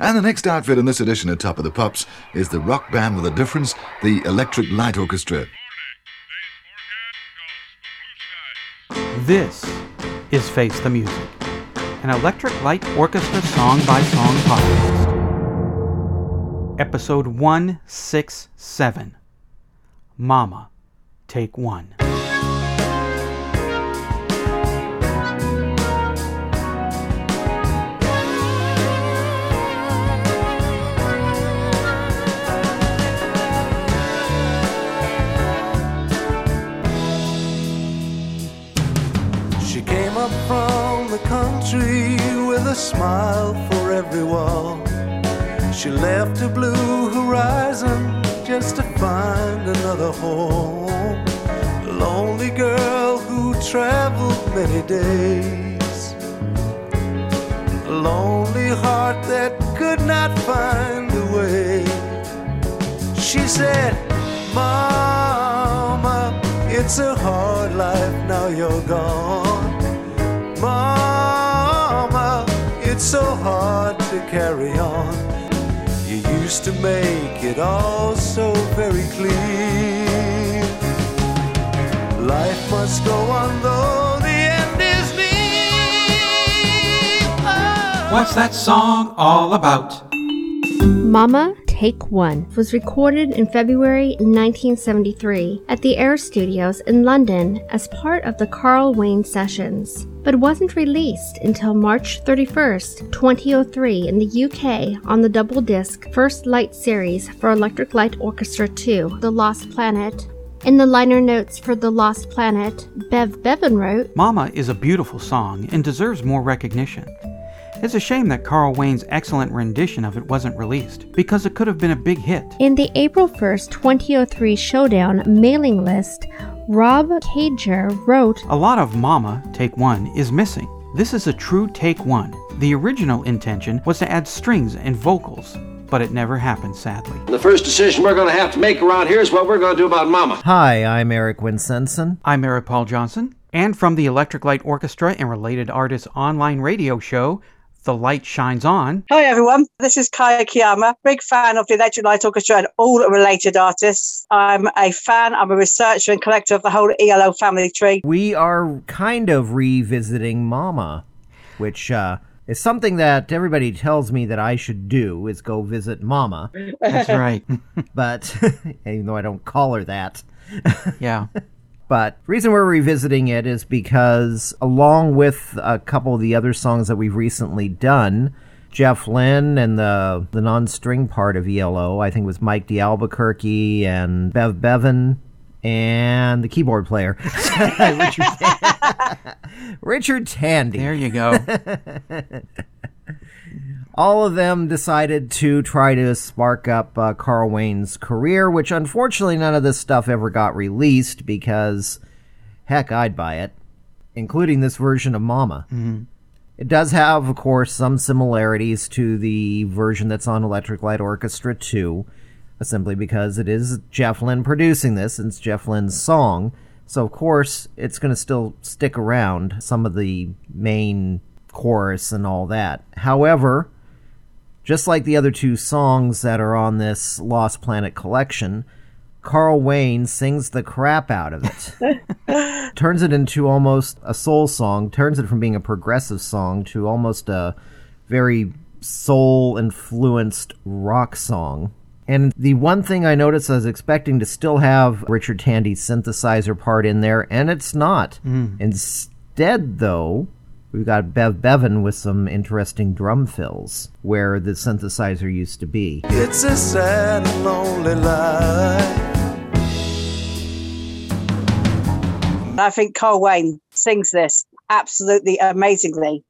And the next outfit in this edition of Top of the Pops is the rock band with a difference, the Electric Light Orchestra. This is Face the Music, an Electric Light Orchestra song by song podcast. Episode 167 Mama, Take One. From the country with a smile for everyone. She left a blue horizon just to find another home. A lonely girl who traveled many days. A lonely heart that could not find a way. She said, Mama, it's a hard life now you're gone. Mama, it's so hard to carry on. You used to make it all so very clear. Life must go on though the end is near. Oh. What's that song all about? Mama Take One was recorded in February 1973 at the Air Studios in London as part of the Carl Wayne Sessions, but wasn't released until March 31st, 2003 in the UK on the double disc First Light series for Electric Light Orchestra 2, The Lost Planet. In the liner notes for The Lost Planet, Bev Bevan wrote, Mama is a beautiful song and deserves more recognition. It's a shame that Carl Wayne's excellent rendition of it wasn't released, because it could have been a big hit. In the April 1st, 2003 Showdown mailing list, Rob Caiger wrote, A lot of Mama, Take One, is missing. This is a true Take One. The original intention was to add strings and vocals, but it never happened, sadly. The first decision we're going to have to make around here is what we're going to do about Mama. Hi, I'm Eric Winsenson. I'm Eric Paul Johnson, and from the Electric Light Orchestra and Related Artists online radio show, The Light Shines On, Hi everyone, this is Kaya Kiyama, big fan of the Electric Light Orchestra and all related artists. I'm a fan, I'm a researcher and collector of the whole ELO family tree. We are kind of revisiting Mama, which uh, is something that everybody tells me that I should do is go visit Mama. that's right. But even though I don't call her that. yeah. But the reason we're revisiting it is because, along with a couple of the other songs that we've recently done, Jeff Lynne and the the non-string part of ELO, I think it was Mike de Albuquerque and Bev Bevan and the keyboard player, Richard, Richard Tandy. There you go. all of them decided to try to spark up uh, Carl Wayne's career, which unfortunately none of this stuff ever got released because, heck, I'd buy it, including this version of Mama. It does have, of course, some similarities to the version that's on Electric Light Orchestra 2, uh, simply because it is Jeff Lynne producing this, and it's Jeff Lynne's song. So, of course, it's going to still stick around, some of the main chorus and all that. However, just like the other two songs that are on this Lost Planet collection, Carl Wayne sings the crap out of it. turns it into almost a soul song, turns it from being a progressive song to almost a very soul influenced rock song. And the one thing I noticed I was expecting to still have Richard Tandy's synthesizer part in there, and it's not. Mm. Instead, though, we've got Bev Bevan with some interesting drum fills where the synthesizer used to be. It's a sad and lonely life. I think Carl Wayne sings this absolutely amazingly.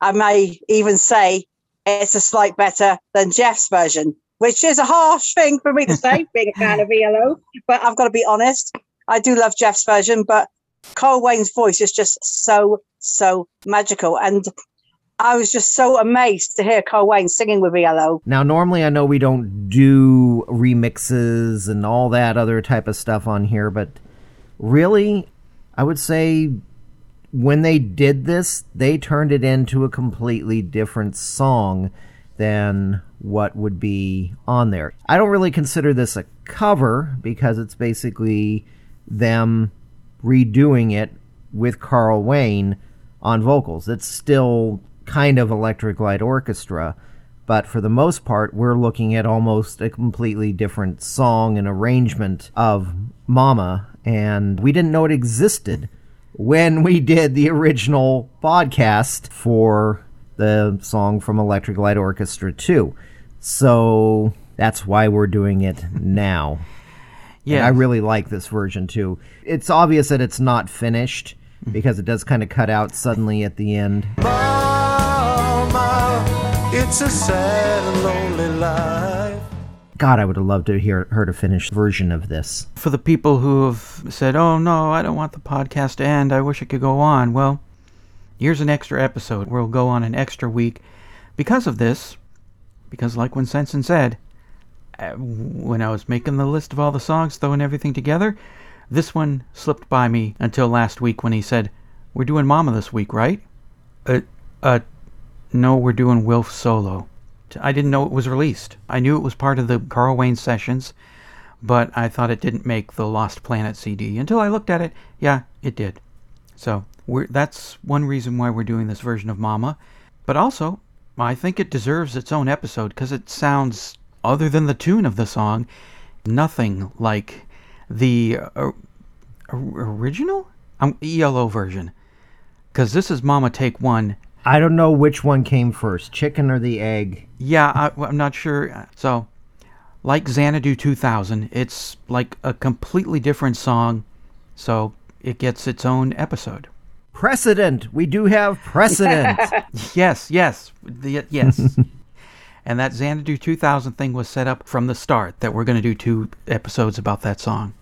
I may even say it's a slight better than Jeff's version, which is a harsh thing for me to say, being a fan of ELO. But I've got to be honest, I do love Jeff's version, but Carl Wayne's voice is just so, so magical. And I was just so amazed to hear Carl Wayne singing with ELO. Now, normally I know we don't do remixes and all that other type of stuff on here, but really, I would say when they did this, they turned it into a completely different song than what would be on there. I don't really consider this a cover because it's basically them redoing it with Carl Wayne on vocals. It's still kind of Electric Light Orchestra, but for the most part, we're looking at almost a completely different song and arrangement of Mama, and we didn't know it existed when we did the original podcast for the song from Electric Light Orchestra 2. So that's why we're doing it now. Yeah, And I really like this version too. It's obvious that it's not finished because it does kind of cut out suddenly at the end. Mama, it's a sad and lonely life. God, I would have loved to hear heard a finished version of this. for the people who have said, "Oh no, I don't want the podcast to end. I wish it could go on." Well, here's an extra episode. We'll go on an extra week because of this. Because, like when Sensen said, uh, when I was making the list of all the songs, throwing everything together, this one slipped by me until last week when he said, "We're doing Mama this week, right?" Uh, uh, no, we're doing Wilf solo. I didn't know it was released. I knew it was part of the Carl Wayne sessions, but I thought it didn't make the Lost Planet CD until I looked at it. Yeah, it did. So that's one reason why we're doing this version of Mama. But also, I think it deserves its own episode because it sounds, other than the tune of the song, nothing like the uh, or- original um, ELO version. Because this is Mama Take One. I don't know which one came first, chicken or the egg. Yeah, I, I'm not sure. So, like Xanadu 2000, it's like a completely different song, so it gets its own episode. Precedent. We do have precedent. Yes, yes, the, yes. and that Xanadu 2000 thing was set up from the start that we're going to do two episodes about that song.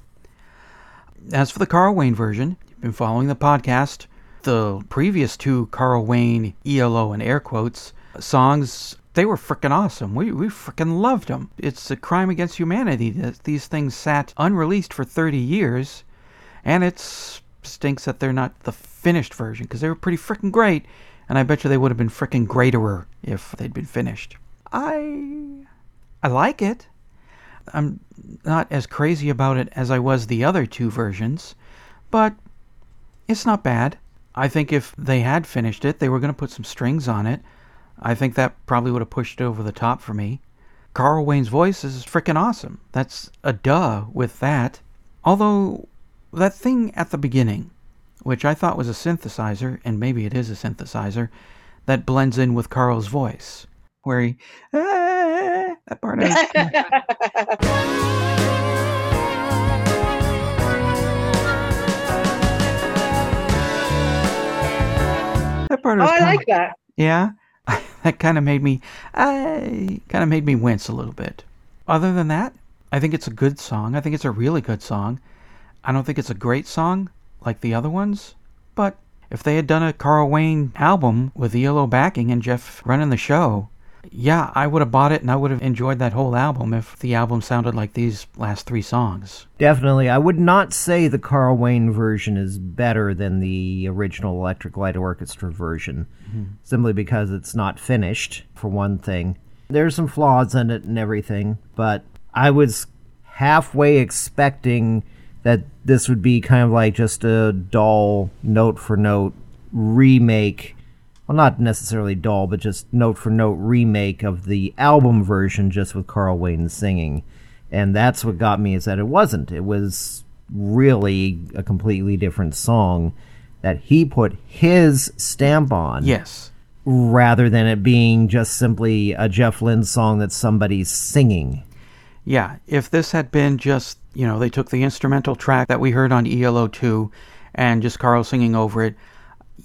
As for the Carl Wayne version, you've been following the podcast. The previous two Carl Wayne ELO and air quotes songs, they were freaking awesome. We we freaking loved them. It's a crime against humanity that these things sat unreleased for 30 years, and it stinks that they're not the finished version because they were pretty freaking great, and I bet you they would have been freaking greaterer if they'd been finished. I I like it. I'm not as crazy about it as I was the other two versions, but it's not bad. I think if they had finished it, they were going to put some strings on it. I think that probably would have pushed it over the top for me. Carl Wayne's voice is freaking awesome. That's a duh with that. Although, that thing at the beginning, which I thought was a synthesizer, and maybe it is a synthesizer, that blends in with Carl's voice, where he, ah, that part I, that part Oh, was I kinda- like that. yeah, that kind of made me, I kind of made me wince a little bit. Other than that, I think it's a good song. I think it's a really good song. I don't think it's a great song like the other ones, but if they had done a Carl Wayne album with ELO backing and Jeff running the show, yeah, I would have bought it and I would have enjoyed that whole album if the album sounded like these last three songs. Definitely. I would not say the Carl Wayne version is better than the original Electric Light Orchestra version, mm-hmm. simply because it's not finished, for one thing. There's some flaws in it and everything, but I was halfway expecting that this would be kind of like just a dull note for note remake. Well, not necessarily dull, but just note for note remake of the album version just with Carl Wayne singing. And that's what got me is that it wasn't. It was really a completely different song that he put his stamp on Yes. rather than it being just simply a Jeff Lynne song that somebody's singing. Yeah, if this had been just, you know, they took the instrumental track that we heard on ELO 2 and just Carl singing over it,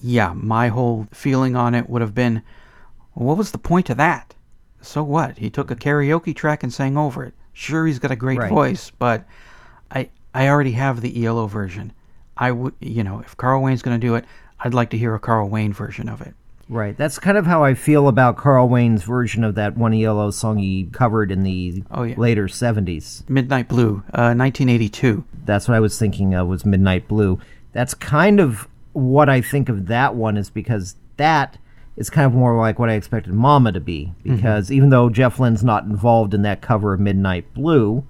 yeah, my whole feeling on it would have been, well, what was the point of that? So what? He took a karaoke track and sang over it. Sure, he's got a great Right. voice, but I I already have the ELO version. I would, you know, if Carl Wayne's going to do it, I'd like to hear a Carl Wayne version of it. Right. That's kind of how I feel about Carl Wayne's version of that one ELO song he covered in the Oh, yeah. later 70s. Midnight Blue, uh, 1982. That's what I was thinking of was Midnight Blue. That's kind of what I think of that one is because that is kind of more like what I expected Mama to be. Mm-hmm. Because even though Jeff Lynne's not involved in that cover of Midnight Blue,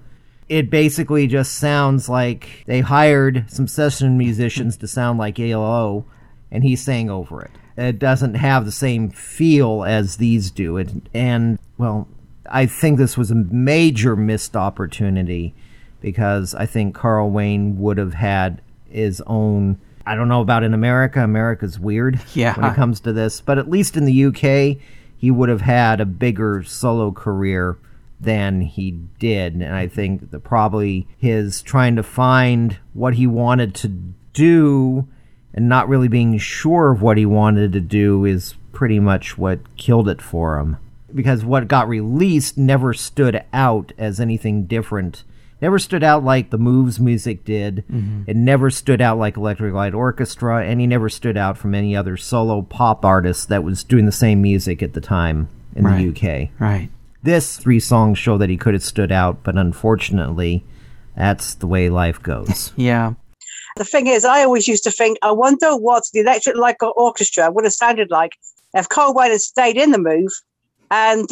it basically just sounds like they hired some session musicians to sound like ELO, and he sang over it. It doesn't have the same feel as these do. It, and, well, I think this was a major missed opportunity because I think Carl Wayne would have had his own. I don't know about in America. America's weird Yeah. when it comes to this, but at least in the UK, he would have had a bigger solo career than he did. And I think that probably his trying to find what he wanted to do and not really being sure of what he wanted to do is pretty much what killed it for him. Because what got released never stood out as anything different. Never stood out like the Moves music did. Mm-hmm. It never stood out like Electric Light Orchestra, and he never stood out from any other solo pop artist that was doing the same music at the time in Right. the UK. Right. This three songs show that he could have stood out, but unfortunately, that's the way life goes. Yeah. The thing is, I always used to think, I wonder what the Electric Light Orchestra would have sounded like if Carl Wayne had stayed in the move and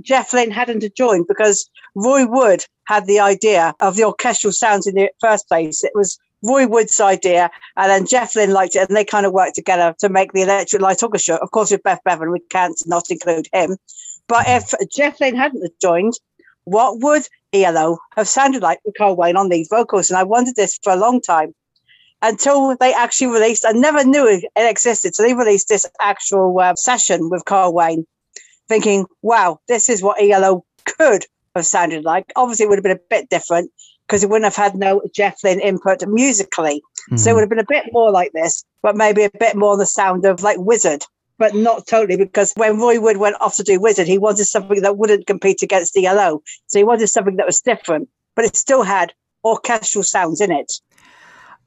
Jeff Lynne hadn't joined because Roy Wood had the idea of the orchestral sounds in the first place. It was Roy Wood's idea, and then Jeff Lynne liked it, and they kind of worked together to make the Electric Light Orchestra. Of course, with Bev Bevan, we can't not include him. But if Jeff Lynne hadn't joined, what would ELO have sounded like with Carl Wayne on these vocals? And I wondered this for a long time until they actually released. I never knew it existed. So they released this actual uh, session with Carl Wayne, thinking, wow, this is what ELO could have sounded like. Obviously, it would have been a bit different because it wouldn't have had no Jeff Lynne input musically. So it hmm. would have been a bit more like this, but maybe a bit more the sound of like Wizzard. But not totally, because when Roy Wood went off to do Wizzard, he wanted something that wouldn't compete against ELO. So he wanted something that was different, but it still had orchestral sounds in it.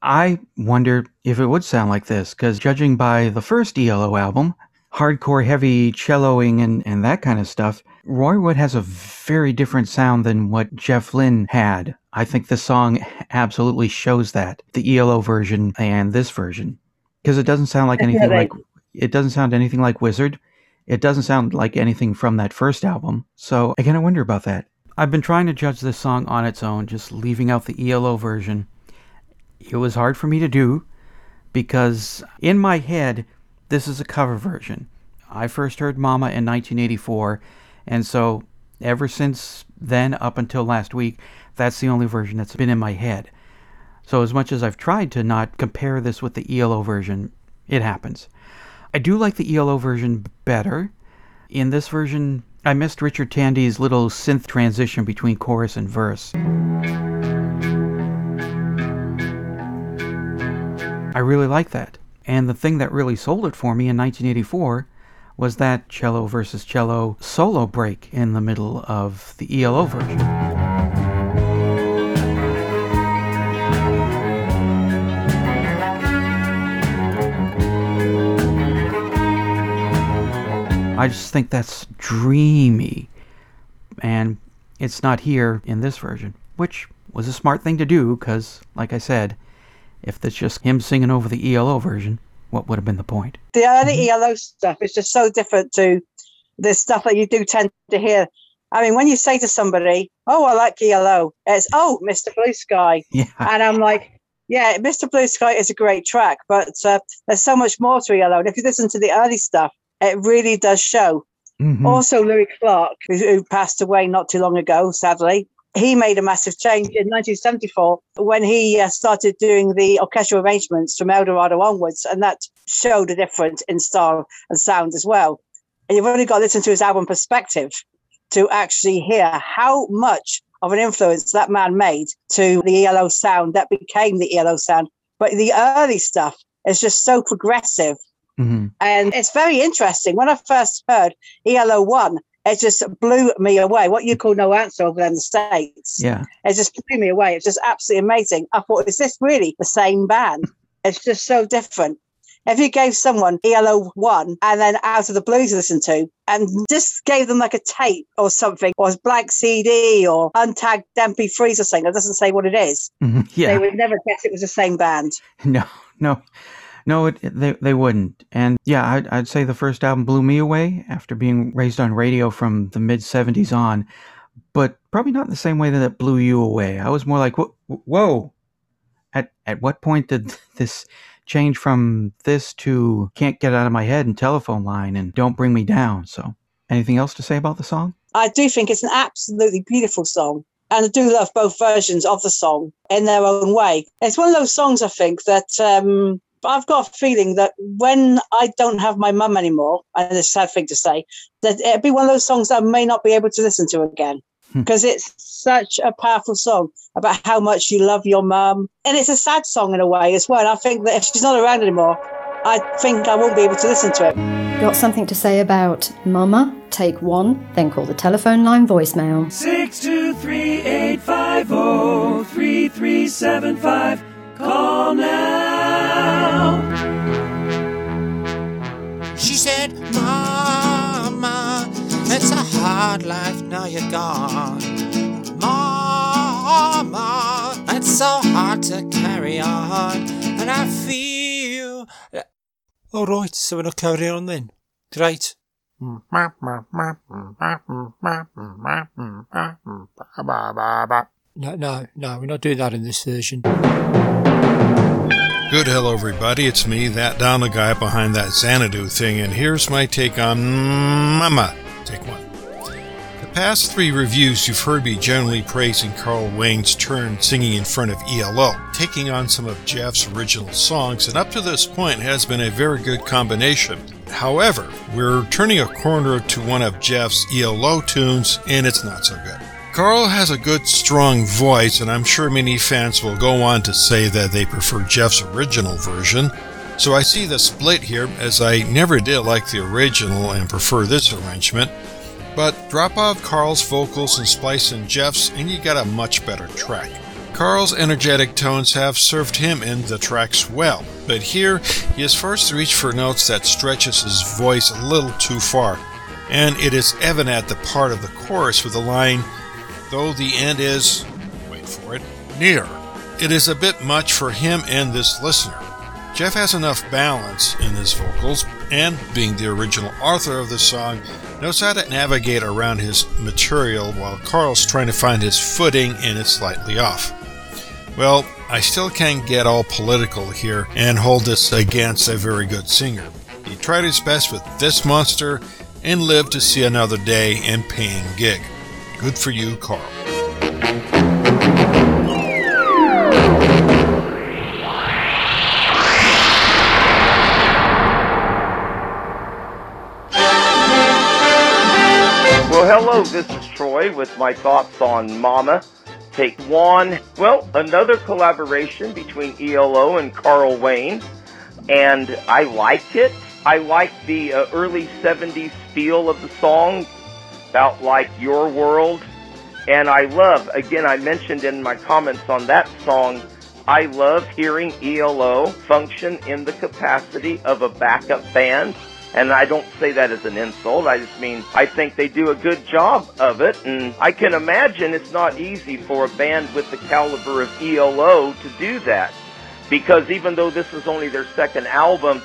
I wonder if it would sound like this, because judging by the first ELO album, hardcore heavy celloing and, and that kind of stuff, Roy Wood has a very different sound than what Jeff Lynne had. I think the song absolutely shows that, the ELO version and this version. Because it doesn't sound like anything Definitely. like it doesn't sound anything like Wizzard. It doesn't sound like anything from that first album. So I kind of wonder about that. I've been trying to judge this song on its own, just leaving out the ELO version. It was hard for me to do because in my head, this is a cover version. I first heard Mama in 1984, and so ever since then up until last week, that's the only version that's been in my head. So as much as I've tried to not compare this with the ELO version, it happens. I do like the ELO version better. In this version, I missed Richard Tandy's little synth transition between chorus and verse. I really like that. And the thing that really sold it for me in 1984 was that cello versus cello solo break in the middle of the ELO version. I just think that's dreamy. And it's not here in this version, which was a smart thing to do because, like I said, if it's just him singing over the ELO version, what would have been the point? the early ELO stuff is just so different to the stuff that you do tend to hear. I mean, when you say to somebody, "Oh, I like ELO," it's "Oh, Mr. Blue Sky," Yeah. and I'm like, "Yeah, Mr. Blue Sky is a great track, but uh, there's so much more to ELO." And if you listen to the early stuff, it really does show. Mhm. Also, Louis Clark, who, who passed away not too long ago, sadly, he made a massive change in 1974 when he uh, started doing the orchestral arrangements from Eldorado onwards, and that showed a difference in style and sound as well. And you've only got to listen to his album Perspective to actually hear how much of an influence that man made to the ELO sound that became the ELO sound. But the early stuff is just so progressive Mhm. and it's very interesting. When I first heard ELO 1, it just blew me away. What you call no answer over there in the States. Yeah. It just blew me away. It's just absolutely amazing. I thought, is this really the same band? It's just so different. If you gave someone ELO 1 and then Out of the Blues to listen to, and just gave them like a tape or something, or a blank CD or untagged MP3s or something that doesn't say what it is, Mhm. they would never guess it was the same band. No, no. No, it, they they wouldn't. And yeah, I'd, I'd say the first album blew me away after being raised on radio from the mid '70s on, but probably not in the same way that it blew you away. I was more like, whoa. At at what point did this change from this to "Can't Get Out of My Head" and "Telephone Line" and "Don't Bring Me Down"? So, anything else to say about the song? I do think it's an absolutely beautiful song. And I do love both versions of the song in their own way. It's one of those songs I think that um, I've got a feeling that when I don't have my mum anymore, and it's a sad thing to say, that it'd be one of those songs that I may not be able to listen to again hmm. because it's such a powerful song about how much you love your mum. And it's a sad song in a way as well. And I think that if she's not around anymore, I think I won't be able to listen to it. Got something to say about Mama? Take one, then call the telephone line voicemail. 623-850-3375. Call now. She said, Mama, it's a hard life now you're gone. Mama, it's so hard to carry on. And I feel. All right, so we're not carrying on then. Great. No, no, no, we're not doing that in this version. Good hello, everybody. It's me, that Donald guy behind that Xanadu thing, and here's my take on Mama. Take one. The past three reviews, you've heard me generally praising Carl Wayne's turn singing in front of ELO, taking on some of Jeff's original songs, and up to this point has been a very good combination. However, we're turning a corner to one of Jeff's ELO tunes, and it's not so good. Carl has a good, strong voice, and I'm sure many fans will go on to say that they prefer Jeff's original version. So I see the split here, as I never did like the original and prefer this arrangement. But drop off Carl's vocals and splice in Jeff's, and you got a much better track. Carl's energetic tones have served him in the tracks well, but here he is forced to reach for notes that stretches his voice a little too far, and it is evident at the part of the chorus with the line, though the end is, wait for it, near. It is a bit much for him and this listener. Jeff has enough balance in his vocals, and being the original author of the song, knows how to navigate around his material while Carl's trying to find his footing and it's slightly off. Well, I still can't get all political here and hold this against a very good singer. He tried his best with this monster and lived to see another day and paying gig. Good for you, Carl. Well, hello, this is Troy with my thoughts on Mama. Take one. Well, another collaboration between ELO and Carl Wayne, and I liked it. I liked the uh, early 70s feel of the song, about like Your World. And I love, again, I mentioned in my comments on that song, I love hearing ELO function in the capacity of a backup band. And I don't say that as an insult. I just mean I think they do a good job of it. And I can imagine it's not easy for a band with the caliber of ELO to do that. Because even though this is only their second album,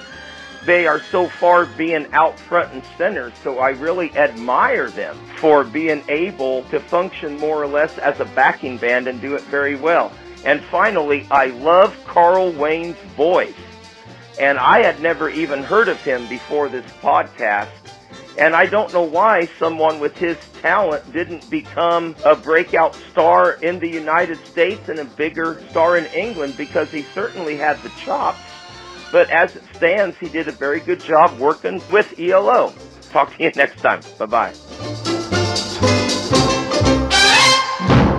they are so far being out front and center. So I really admire them for being able to function more or less as a backing band and do it very well. And finally, I love Carl Wayne's voice. And I had never even heard of him before this podcast. And I don't know why someone with his talent didn't become a breakout star in the United States and a bigger star in England because he certainly had the chops. But as it stands, he did a very good job working with ELO. Talk to you next time. Bye bye.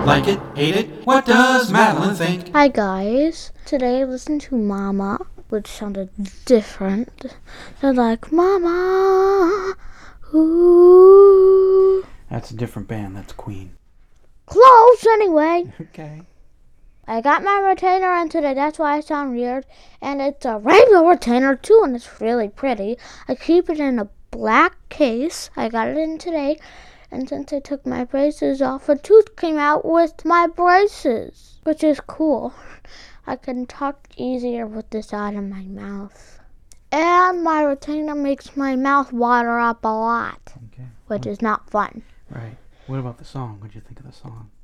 Like it? Hate it? What does Madeline think? Hi guys. Today I listened to Mama, which sounded different. They're like Mama. Ooh. That's a different band. That's Queen. Close anyway. Okay. I got my retainer in today, that's why I sound weird. And it's a rainbow retainer too, and it's really pretty. I keep it in a black case. I got it in today. And since I took my braces off, a tooth came out with my braces, which is cool. I can talk easier with this out of my mouth. And my retainer makes my mouth water up a lot, Okay. which is not fun. Right. What about the song? What'd you think of the song?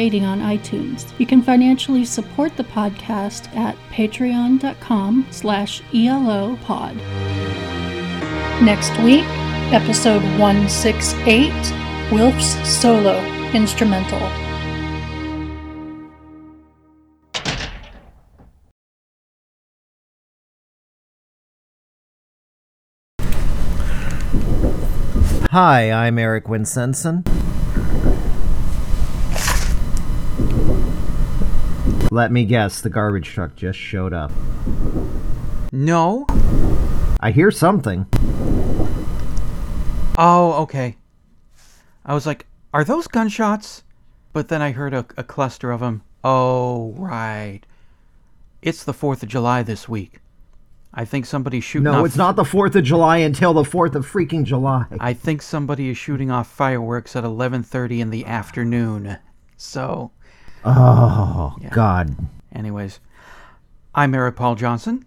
on iTunes. You can financially support the podcast at patreon.com slash elopod. Next week, episode 168, Wilf's Solo Instrumental. Hi, I'm Eric Winsenson. Let me guess, the garbage truck just showed up. No. I hear something. Oh, okay. I was like, are those gunshots? But then I heard a, a cluster of them. Oh, right. It's the 4th of July this week. I think somebody's shooting No, off. it's not the 4th of July until the 4th of freaking July. I think somebody is shooting off fireworks at 11:30 in the afternoon. So, Oh, Yeah. God. anyways, I'm Eric Paul Johnson.